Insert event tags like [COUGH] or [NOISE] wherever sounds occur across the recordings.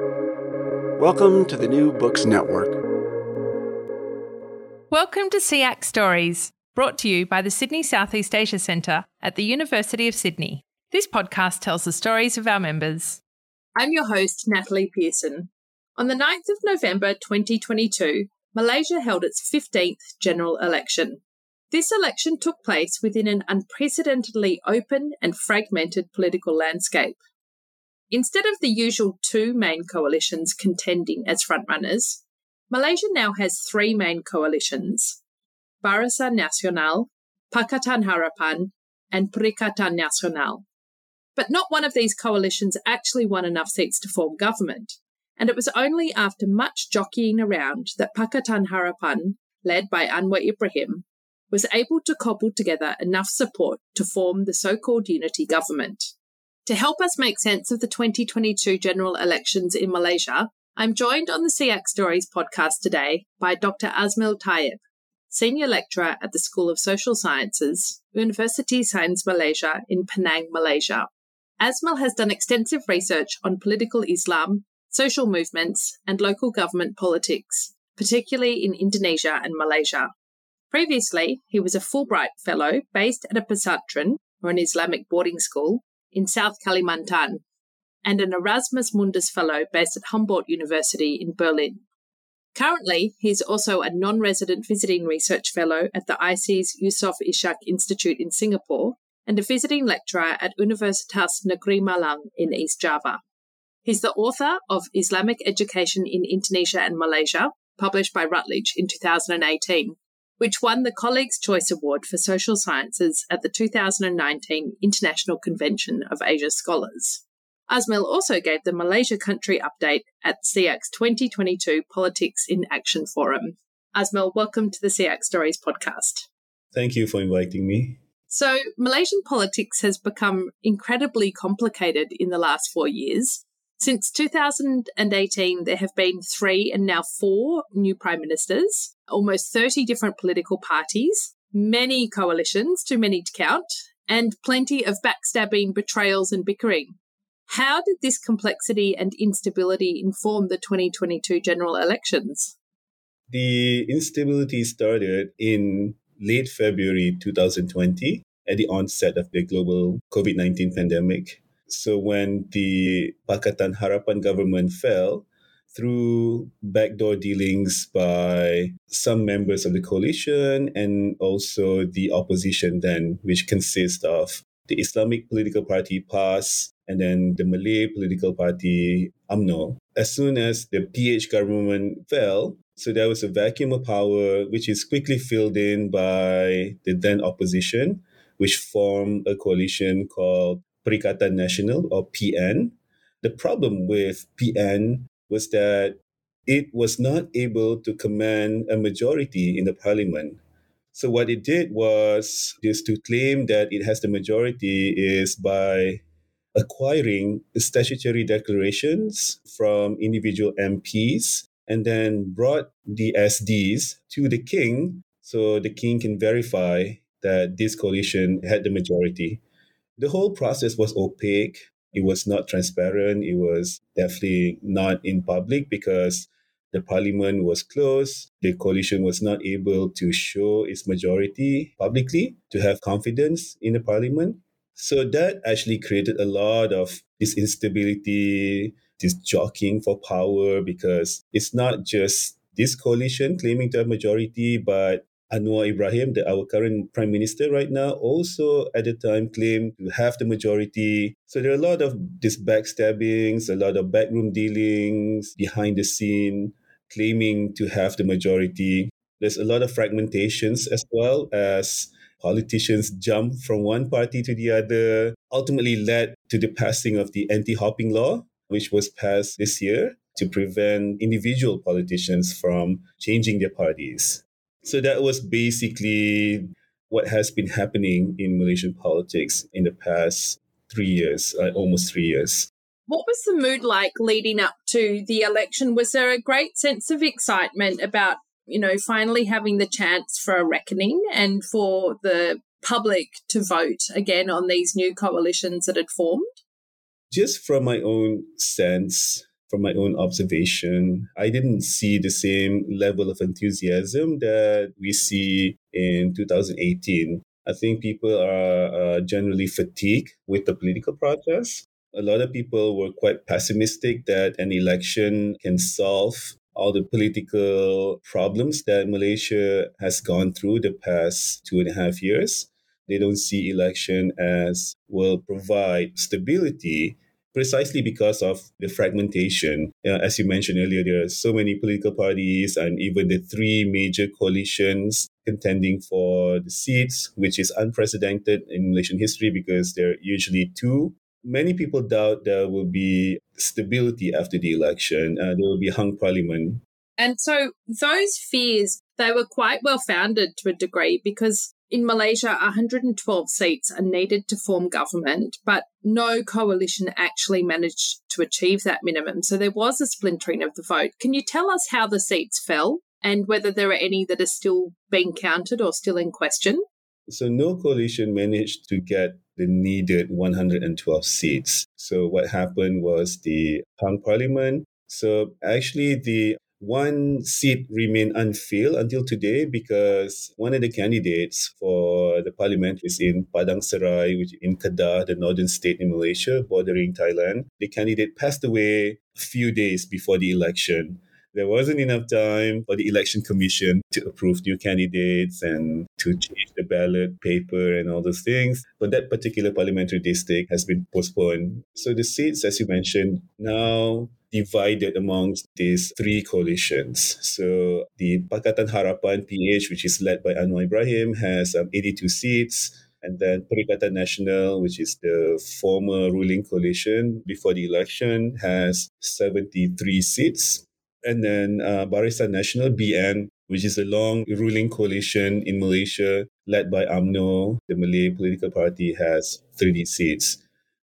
Welcome to the New Books Network. Welcome to SEAC Stories, brought to you by the Sydney Southeast Asia Centre at the University of Sydney. This podcast tells the stories of our members. I'm your host, Natalie Pearson. On the 9th of November 2022, Malaysia held its 15th general election. This election took place within an unprecedentedly open and fragmented political landscape. Instead of the usual two main coalitions contending as frontrunners, Malaysia now has three main coalitions Barisan Nasional, Pakatan Harapan, and Perikatan Nasional. But not one of these coalitions actually won enough seats to form government, and it was only after much jockeying around that Pakatan Harapan, led by Anwar Ibrahim, was able to cobble together enough support to form the so called unity government. To help us make sense of the 2022 general elections in Malaysia, I'm joined on the SEAC Stories podcast today by Dr. Azmil Tayeb, Senior Lecturer at the School of Social Sciences, University Sains Malaysia in Penang, Malaysia. Azmil has done extensive research on political Islam, social movements, and local government politics, particularly in Indonesia and Malaysia. Previously, he was a Fulbright Fellow based at a pesantren, or an Islamic boarding school, in South Kalimantan, and an Erasmus Mundus Fellow based at Humboldt University in Berlin. Currently, he is also a non resident visiting research fellow at the ISEAS Yusof Ishak Institute in Singapore and a visiting lecturer at Universitas Negeri Malang in East Java. He's the author of Islamic Education in Indonesia and Malaysia, published by Routledge in 2018, which won the Colleagues' Choice Award for Social Sciences at the 2019 International Convention of Asia Scholars. Azmil also gave the Malaysia country update at SEAC's 2022 Politics in Action Forum. Azmil, welcome to the SEAC Stories podcast. Thank you for inviting me. So, Malaysian politics has become incredibly complicated in the last four years. Since 2018, there have been three and now four new prime ministers, almost 30 different political parties, many coalitions, too many to count, and plenty of backstabbing, betrayals, and bickering. How did this complexity and instability inform the 2022 general elections? The instability started in late February 2020 at the onset of the global COVID 19 pandemic. So when the Pakatan Harapan government fell through backdoor dealings by some members of the coalition and also the opposition then, which consists of the Islamic political party PAS and then the Malay political party UMNO. As soon as the PH government fell, so there was a vacuum of power, which is quickly filled in by the then opposition, which formed a coalition called Perikatan Nasional or PN. The problem with PN was that it was not able to command a majority in the parliament. So what it did was just to claim that it has the majority is by acquiring statutory declarations from individual MPs and then brought the SDs to the king so the king can verify that this coalition had the majority. The whole process was opaque. It was not transparent. It was definitely not in public because the parliament was closed. The coalition was not able to show its majority publicly to have confidence in the parliament. So that actually created a lot of this instability, this jockeying for power, because it's not just this coalition claiming to have majority, but Anwar Ibrahim, the, our current prime minister right now, also at the time claimed to have the majority. So there are a lot of these backstabbings, a lot of backroom dealings behind the scene, claiming to have the majority. There's a lot of fragmentations as well as politicians jump from one party to the other, ultimately led to the passing of the anti hopping law, which was passed this year to prevent individual politicians from changing their parties. So that was basically what has been happening in Malaysian politics in the past three years, uh, almost three years. What was the mood like leading up to the election? Was there a great sense of excitement about, you know, finally having the chance for a reckoning and for the public to vote again on these new coalitions that had formed? Just from my own sense, from my own observation, I didn't see the same level of enthusiasm that we see in 2018. I think people are uh, generally fatigued with the political process. A lot of people were quite pessimistic that an election can solve all the political problems that Malaysia has gone through the past two and a half years. They don't see election as will provide stability precisely because of the fragmentation. Uh, as you mentioned earlier, there are so many political parties and even the three major coalitions contending for the seats, which is unprecedented in Malaysian history because there are usually two. Many people doubt there will be stability after the election. Uh, there will be hung parliament. And so those fears, they were quite well founded to a degree because in Malaysia, 112 seats are needed to form government, but no coalition actually managed to achieve that minimum. So there was a splintering of the vote. Can you tell us how the seats fell and whether there are any that are still being counted or still in question? So no coalition managed to get the needed 112 seats. So what happened was the hung parliament. So actually the one seat remained unfilled until today because one of the candidates for the parliament is in Padang Serai, which in Kedah, the northern state in Malaysia, bordering Thailand. The candidate passed away a few days before the election. There wasn't enough time for the election commission to approve new candidates and to change the ballot paper and all those things. But that particular parliamentary district has been postponed. So the seats, as you mentioned, now divided amongst these three coalitions. So the Pakatan Harapan PH, which is led by Anwar Ibrahim, has um, 82 seats. And then Perikatan Nasional, which is the former ruling coalition before the election, has 73 seats. And then uh, Barisan Nasional, BN, which is a long ruling coalition in Malaysia led by UMNO, the Malay political party, has 30 seats.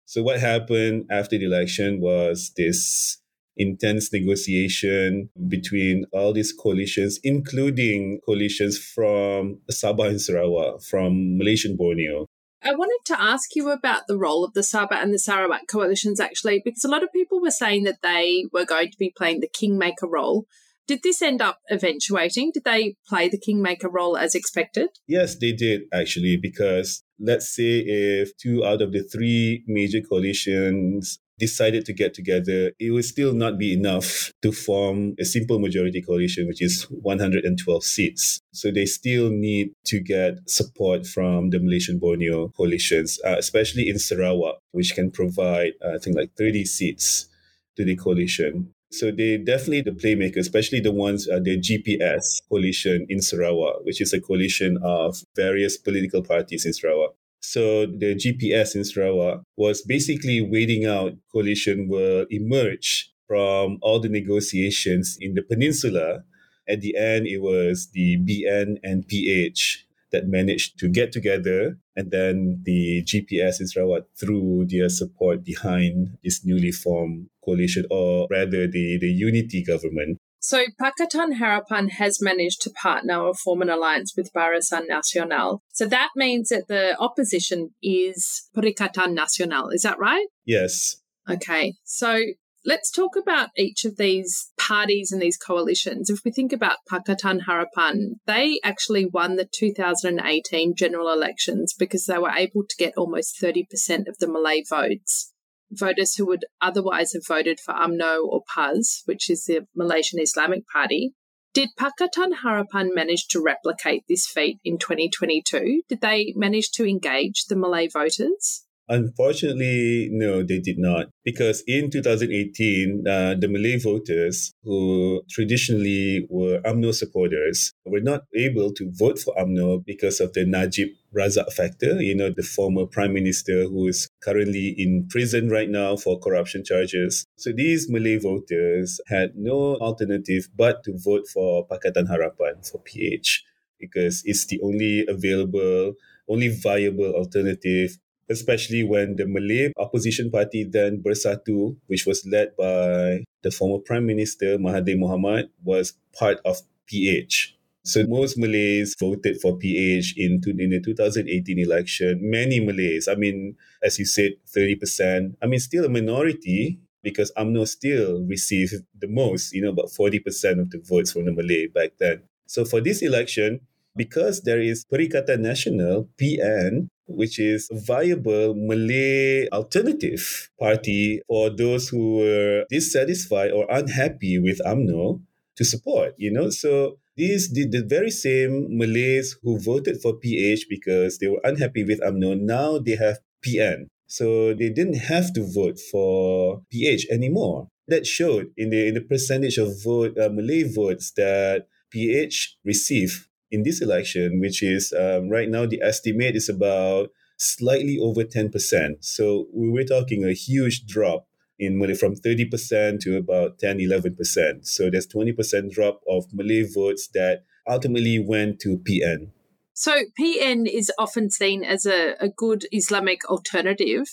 So what happened after the election was this intense negotiation between all these coalitions, including coalitions from Sabah and Sarawak, from Malaysian Borneo. I wanted to ask you about the role of the Sabah and the Sarawak coalitions actually, because a lot of people were saying that they were going to be playing the kingmaker role. Did this end up eventuating? Did they play the kingmaker role as expected? Yes, they did actually, because let's say if two out of the three major coalitions decided to get together, it would still not be enough to form a simple majority coalition, which is 112 seats. So they still need to get support from the Malaysian Borneo coalitions, uh, especially in Sarawak, which can provide, uh, I think, like 30 seats to the coalition. So they definitely the playmaker, especially the ones uh, the GPS coalition in Sarawak, which is a coalition of various political parties in Sarawak. So the GPS in Sarawak was basically waiting out coalition will emerge from all the negotiations in the peninsula. At the end, it was the BN and PH that managed to get together, and then the GPS in Sarawak threw their support behind this newly formed coalition, or rather the, the unity government. So Pakatan Harapan has managed to partner or form an alliance with Barisan Nasional. So that means that the opposition is Perikatan Nasional. Is that right? Yes. Okay. So let's talk about each of these parties and these coalitions. If we think about Pakatan Harapan, they actually won the 2018 general elections because they were able to get almost 30% of the Malay votes voters who would otherwise have voted for UMNO or PAS, which is the Malaysian Islamic Party. Did Pakatan Harapan manage to replicate this feat in 2022? Did they manage to engage the Malay voters? Unfortunately, no, they did not. Because in 2018, uh, the Malay voters, who traditionally were UMNO supporters, were not able to vote for UMNO because of the Najib Razak factor, you know, the former prime minister who is currently in prison right now for corruption charges. So these Malay voters had no alternative but to vote for Pakatan Harapan, for PH, because it's the only available, only viable alternative especially when the Malay opposition party then Bersatu, which was led by the former Prime Minister Mahathir Mohamad, was part of PH. So most Malays voted for PH in, in the 2018 election. Many Malays, I mean, as you said, 30%. I mean, still a minority, because UMNO still received the most, you know, about 40% of the votes from the Malay back then. So for this election, because there is Perikatan Nasional, PN, which is a viable Malay alternative party for those who were dissatisfied or unhappy with UMNO to support, you know. So these the, the very same Malays who voted for PH because they were unhappy with UMNO, now they have PN. So they didn't have to vote for PH anymore. That showed in the in the percentage of vote uh, Malay votes that PH received in this election, which is um, right now the estimate is about slightly over 10%. So we were talking a huge drop in Malay from 30% to about 10, 11%. So there's 20% drop of Malay votes that ultimately went to PN. So PN is often seen as a, a good Islamic alternative.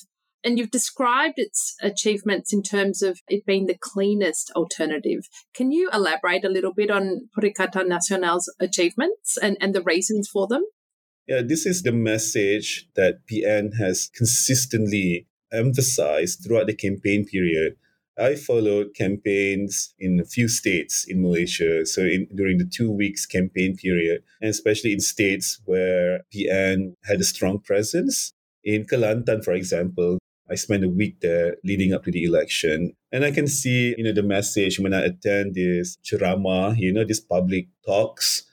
And you've described its achievements in terms of it being the cleanest alternative. Can you elaborate a little bit on Perikatan Nasional's achievements and, and the reasons for them? Yeah, this is the message that PN has consistently emphasized throughout the campaign period. I followed campaigns in a few states in Malaysia. So in, during the two weeks campaign period, and especially in states where PN had a strong presence. In Kelantan, for example, I spent a week there leading up to the election. And I can see, you know, the message when I attend this ceramah, you know, these public talks,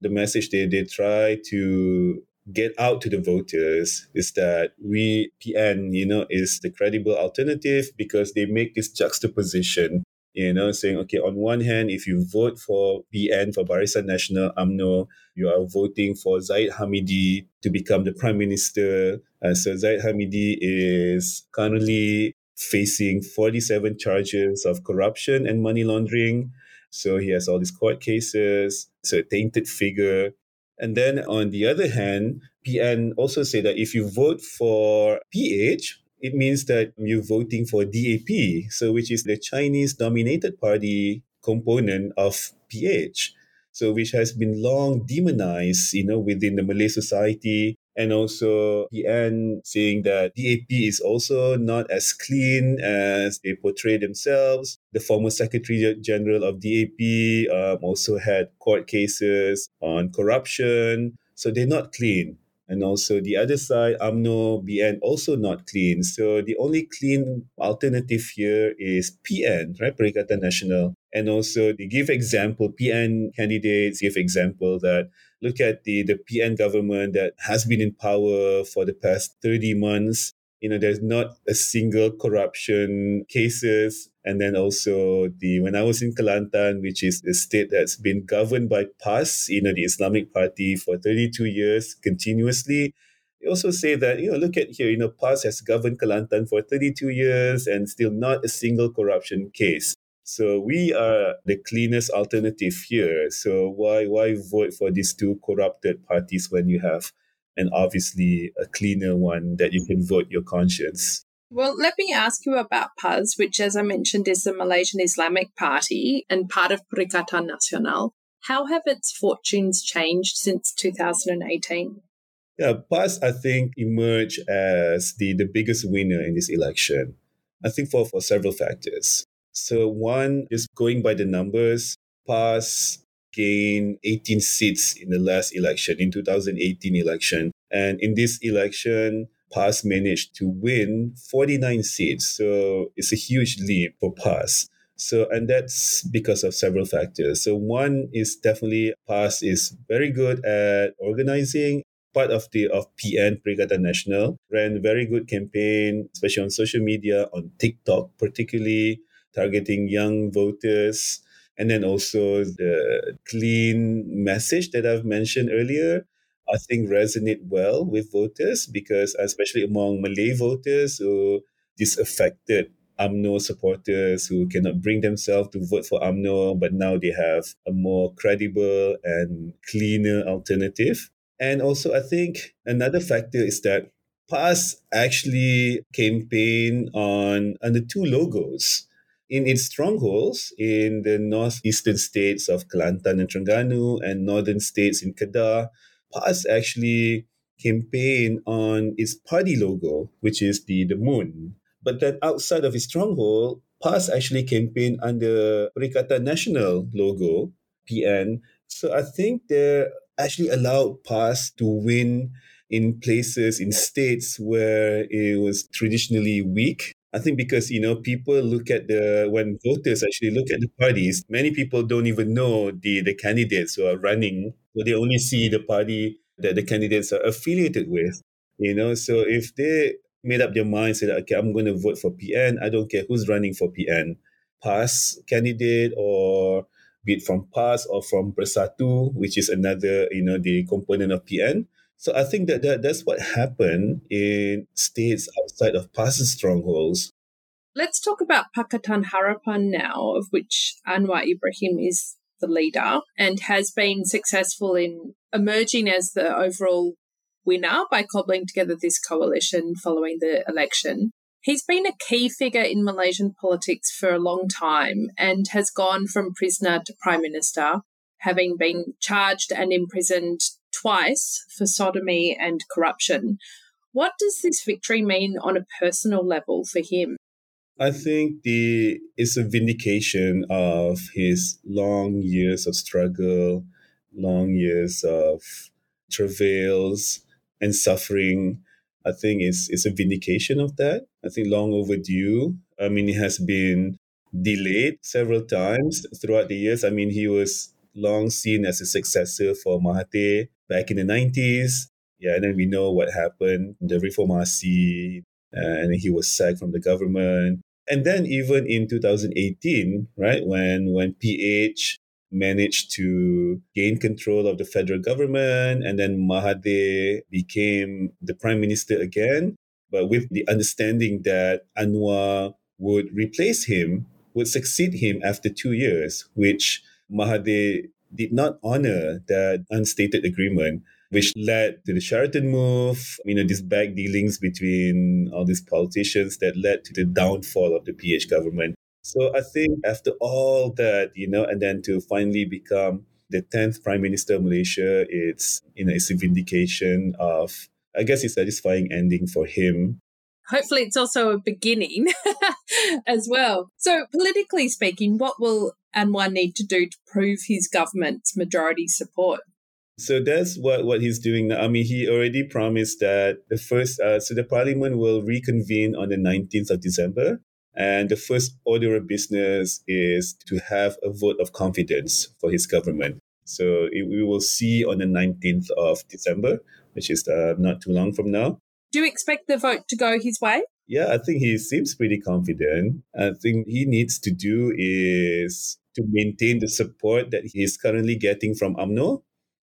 the message they, they try to get out to the voters is that we PN, you know, is the credible alternative because they make this juxtaposition, you know, saying, okay, on one hand, if you vote for BN, for Barisan Nasional UMNO, you are voting for Zahid Hamidi to become the prime minister. And so Zahid Hamidi is currently facing 47 charges of corruption and money laundering. So he has all these court cases. So a tainted figure. And then on the other hand, PN also say that if you vote for PH, it means that you're voting for DAP, so which is the Chinese dominated party component of PH. So which has been long demonized, you know, within the Malay society and also PN saying that DAP is also not as clean as they portray themselves. The former Secretary General of DAP um, also had court cases on corruption, so they're not clean. And also the other side, UMNO, BN, also not clean. So the only clean alternative here is PN, right? Perikatan Nasional. And also they give example, PN candidates give example that look at the, the PN government that has been in power for the past 30 months. You know, there's not a single corruption cases. And then also the when I was in Kelantan, which is a state that's been governed by PAS, you know, the Islamic Party for 32 years continuously. They also say that, you know, look at here, you know, PAS has governed Kelantan for 32 years and still not a single corruption case. So we are the cleanest alternative here. So why why vote for these two corrupted parties when you have an obviously a cleaner one that you can vote your conscience? Well, let me ask you about PAS, which, as I mentioned, is the Malaysian Islamic Party and part of Perikatan Nasional. How have its fortunes changed since 2018? Yeah, PAS, I think, emerged as the, the biggest winner in this election. I think for, for several factors. So one is going by the numbers. PAS gained 18 seats in the last election, in 2018 election. And in this election, PAS managed to win 49 seats. So it's a huge leap for PAS. So, and that's because of several factors. So, one is definitely PAS is very good at organizing. Part of the of PN Perikatan Nasional ran very good campaign, especially on social media, on TikTok, particularly targeting young voters, and then also the clean message that I've mentioned earlier. I think resonate well with voters because especially among Malay voters who disaffected UMNO supporters who cannot bring themselves to vote for UMNO, but now they have a more credible and cleaner alternative. And also, I think another factor is that PAS actually campaign on under two logos in its strongholds in the northeastern states of Kelantan and Terengganu and northern states in Kedah, PAS actually campaigned on its party logo, which is the, the moon. But then outside of its stronghold, PAS actually campaigned under Perikatan Nasional logo, PN. So I think they actually allowed PAS to win in places, in states where it was traditionally weak. I think because, you know, people look at the, when voters actually look at the parties, many people don't even know the, the candidates who are running. They only see the party that the candidates are affiliated with, you know. So if they made up their mind, said, okay, I'm going to vote for PN, I don't care who's running for PN, PAS candidate or be it from PAS or from Bersatu, which is another, you know, the component of PN. So I think that, that that's what happened in states outside of PAS's strongholds. Let's talk about Pakatan Harapan now, of which Anwar Ibrahim is the leader and has been successful in emerging as the overall winner by cobbling together this coalition following the election. He's been a key figure in Malaysian politics for a long time and has gone from prisoner to prime minister, having been charged and imprisoned twice for sodomy and corruption. What does this victory mean on a personal level for him? I think the it's a vindication of his long years of struggle, long years of travails and suffering. I think it's it's a vindication of that. I think long overdue. I mean, it has been delayed several times throughout the years. I mean, he was long seen as a successor for Mahathir back in the 90s. Yeah, and then we know what happened, the reformasi, and he was sacked from the government. And then even in 2018, right, when when PH managed to gain control of the federal government, and then Mahathir became the prime minister again, but with the understanding that Anwar would replace him, would succeed him after two years, which Mahathir did not honor that unstated agreement, which led to the Sheraton move, you know, these back dealings between all these politicians that led to the downfall of the PH government. So I think after all that, you know, and then to finally become the 10th Prime Minister of Malaysia, it's, you know, it's a vindication of, I guess, a satisfying ending for him hopefully it's also a beginning [LAUGHS] as well. So, politically speaking, what will Anwar need to do to prove his government's majority support? So that's what, what he's doing now. I mean, he already promised that the first, uh, so the parliament will reconvene on the 19th of December. And the first order of business is to have a vote of confidence for his government. So it, we will see on the 19th of December, which is uh, not too long from now. Do you expect the vote to go his way? Yeah, I think he seems pretty confident. I think he needs to do is to maintain the support that he's currently getting from UMNO,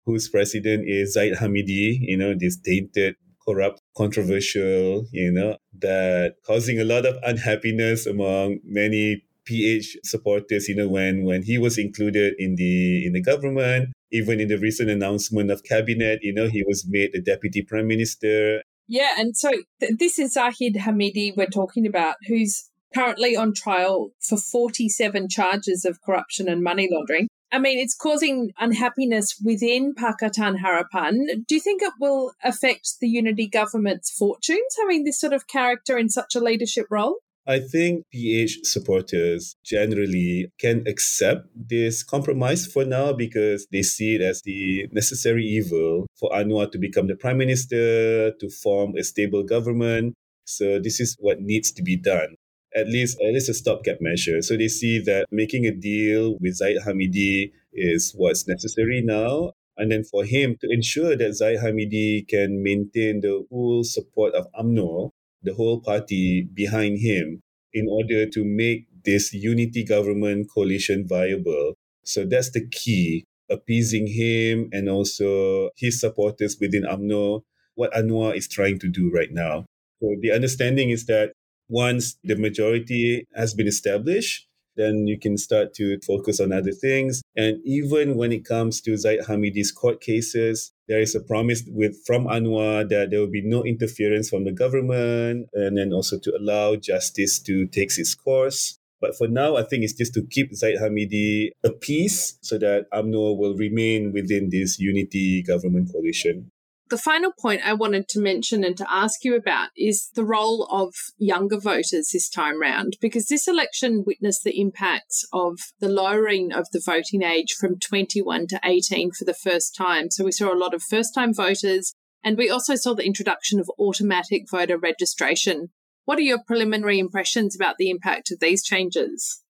whose president is Zahid Hamidi, you know, this tainted, corrupt, controversial, you know, that causing a lot of unhappiness among many PH supporters, you know, when when he was included in the in the government, even in the recent announcement of cabinet, you know, he was made the deputy prime minister yeah, and so th- this is Zahid Hamidi we're talking about, who's currently on trial for 47 charges of corruption and money laundering. I mean, it's causing unhappiness within Pakatan Harapan. Do you think it will affect the unity government's fortunes having this sort of character in such a leadership role? I think PH supporters generally can accept this compromise for now because they see it as the necessary evil for Anwar to become the prime minister, to form a stable government. So this is what needs to be done. At least, at least a stopgap measure. So they see that making a deal with Zahid Hamidi is what's necessary now. And then for him to ensure that Zahid Hamidi can maintain the full support of UMNO, the whole party behind him in order to make this unity government coalition viable. So that's the key, appeasing him and also his supporters within UMNO, what Anwar is trying to do right now. So the understanding is that once the majority has been established, then you can start to focus on other things. And even when it comes to Zahid Hamidi's court cases, there is a promise with from Anwar that there will be no interference from the government and then also to allow justice to take its course. But for now, I think it's just to keep Zahid Hamidi a peace so that UMNO will remain within this unity government coalition. The final point I wanted to mention and to ask you about is the role of younger voters this time round, because this election witnessed the impacts of the lowering of the voting age from 21 to 18 for the first time. So we saw a lot of first time voters, and we also saw the introduction of automatic voter registration. What are your preliminary impressions about the impact of these changes?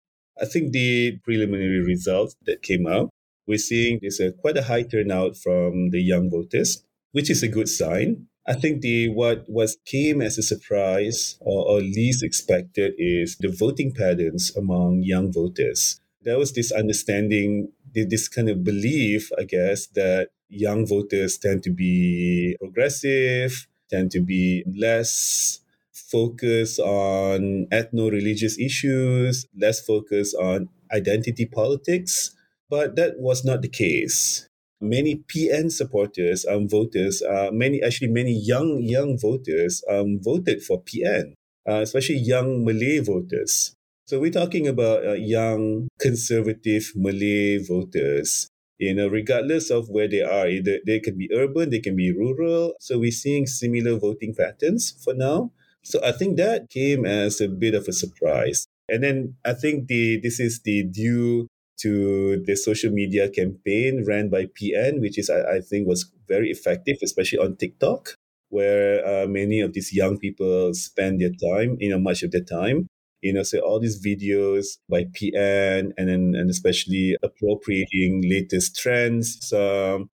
I think the preliminary results that came out, we're seeing there's a quite a high turnout from the young voters which is a good sign. I think the what was came as a surprise or, or least expected is the voting patterns among young voters. There was this understanding, this kind of belief, I guess, that young voters tend to be progressive, tend to be less focused on ethno religious issues, less focused on identity politics. But that was not the case many PN supporters, um, voters, uh, many actually many young young voters um, voted for PN, uh, especially young Malay voters. So we're talking about uh, young conservative Malay voters. You know, regardless of where they are, either they can be urban, they can be rural. So we're seeing similar voting patterns for now. So I think that came as a bit of a surprise. And then I think the this is the due to the social media campaign ran by PN, which is, I, I think, was very effective, especially on TikTok, where uh, many of these young people spend their time, you know, much of their time. You know, so all these videos by PN and then and especially appropriating latest trends. So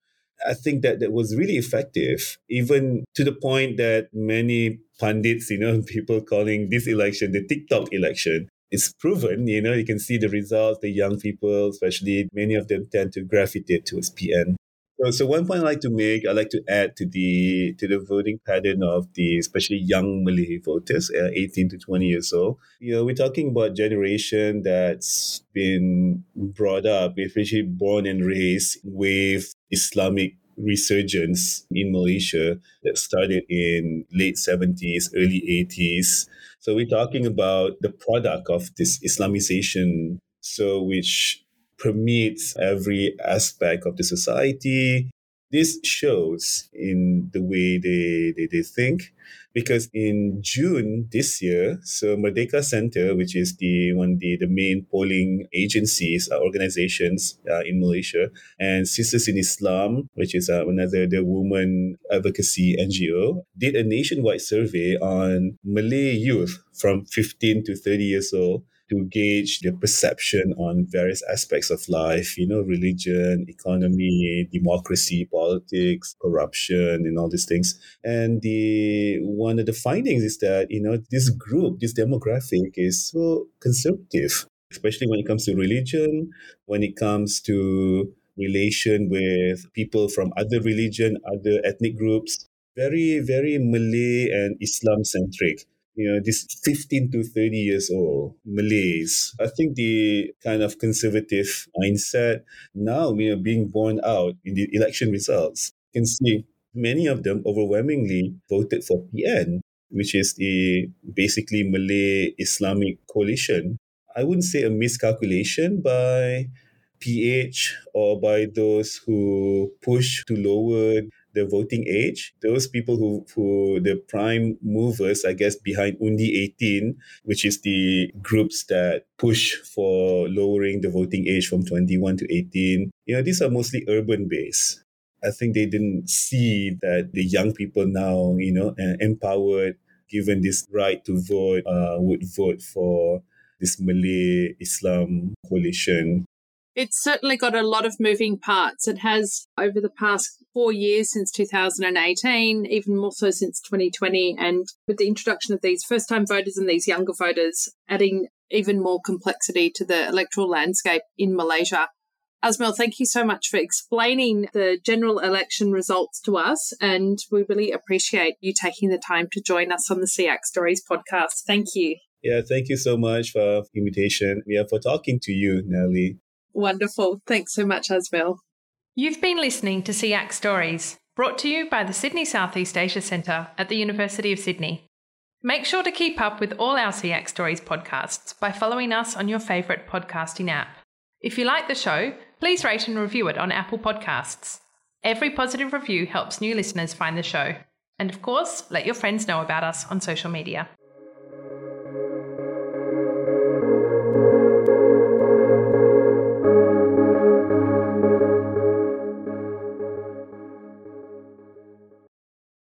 I think that that was really effective, even to the point that many pundits, you know, [LAUGHS] people calling this election the TikTok election it's proven, you know, you can see the results, the young people, especially many of them tend to gravitate towards PN. So, so one point I like to make, I like to add to the to the voting pattern of the especially young Malay voters, uh, 18 to 20 years old. You know, we're talking about generation that's been brought up, especially born and raised with Islamic resurgence in Malaysia that started in late 70s, early 80s so we're talking about the product of this Islamization, so which permeates every aspect of the society. This shows in the way they, they, they think because in June this year, so Merdeka Center, which is the one the, the main polling agencies, uh, organizations uh, in Malaysia, and Sisters in Islam, which is uh, another the woman advocacy NGO, did a nationwide survey on Malay youth from 15 to 30 years old to gauge their perception on various aspects of life, you know, religion, economy, democracy, politics, corruption, and all these things. And the one of the findings is that, you know, this group, this demographic is so conservative, especially when it comes to religion, when it comes to relation with people from other religion, other ethnic groups. Very, very Malay and Islam centric you know, this 15 to 30 years old Malays. I think the kind of conservative mindset now, you know, being borne out in the election results, you can see many of them overwhelmingly voted for PN, which is the basically Malay Islamic coalition. I wouldn't say a miscalculation by PH or by those who push to lower the voting age. Those people who, who the prime movers, I guess, behind Undi 18, which is the groups that push for lowering the voting age from 21 to 18. You know, these are mostly urban based. I think they didn't see that the young people now, you know, empowered, given this right to vote, uh, would vote for this Malay Islam coalition it's certainly got a lot of moving parts. It has over the past four years since 2018, even more so since 2020. And with the introduction of these first time voters and these younger voters, adding even more complexity to the electoral landscape in Malaysia. Azmil, thank you so much for explaining the general election results to us. And we really appreciate you taking the time to join us on the SEAC Stories podcast. Thank you. Yeah, thank you so much for invitation. Yeah, for talking to you, Nelly. Wonderful. Thanks so much, Azmil. You've been listening to SEAC Stories, brought to you by the Sydney Southeast Asia Centre at the University of Sydney. Make sure to keep up with all our SEAC Stories podcasts by following us on your favourite podcasting app. If you like the show, please rate and review it on Apple Podcasts. Every positive review helps new listeners find the show. And of course, let your friends know about us on social media.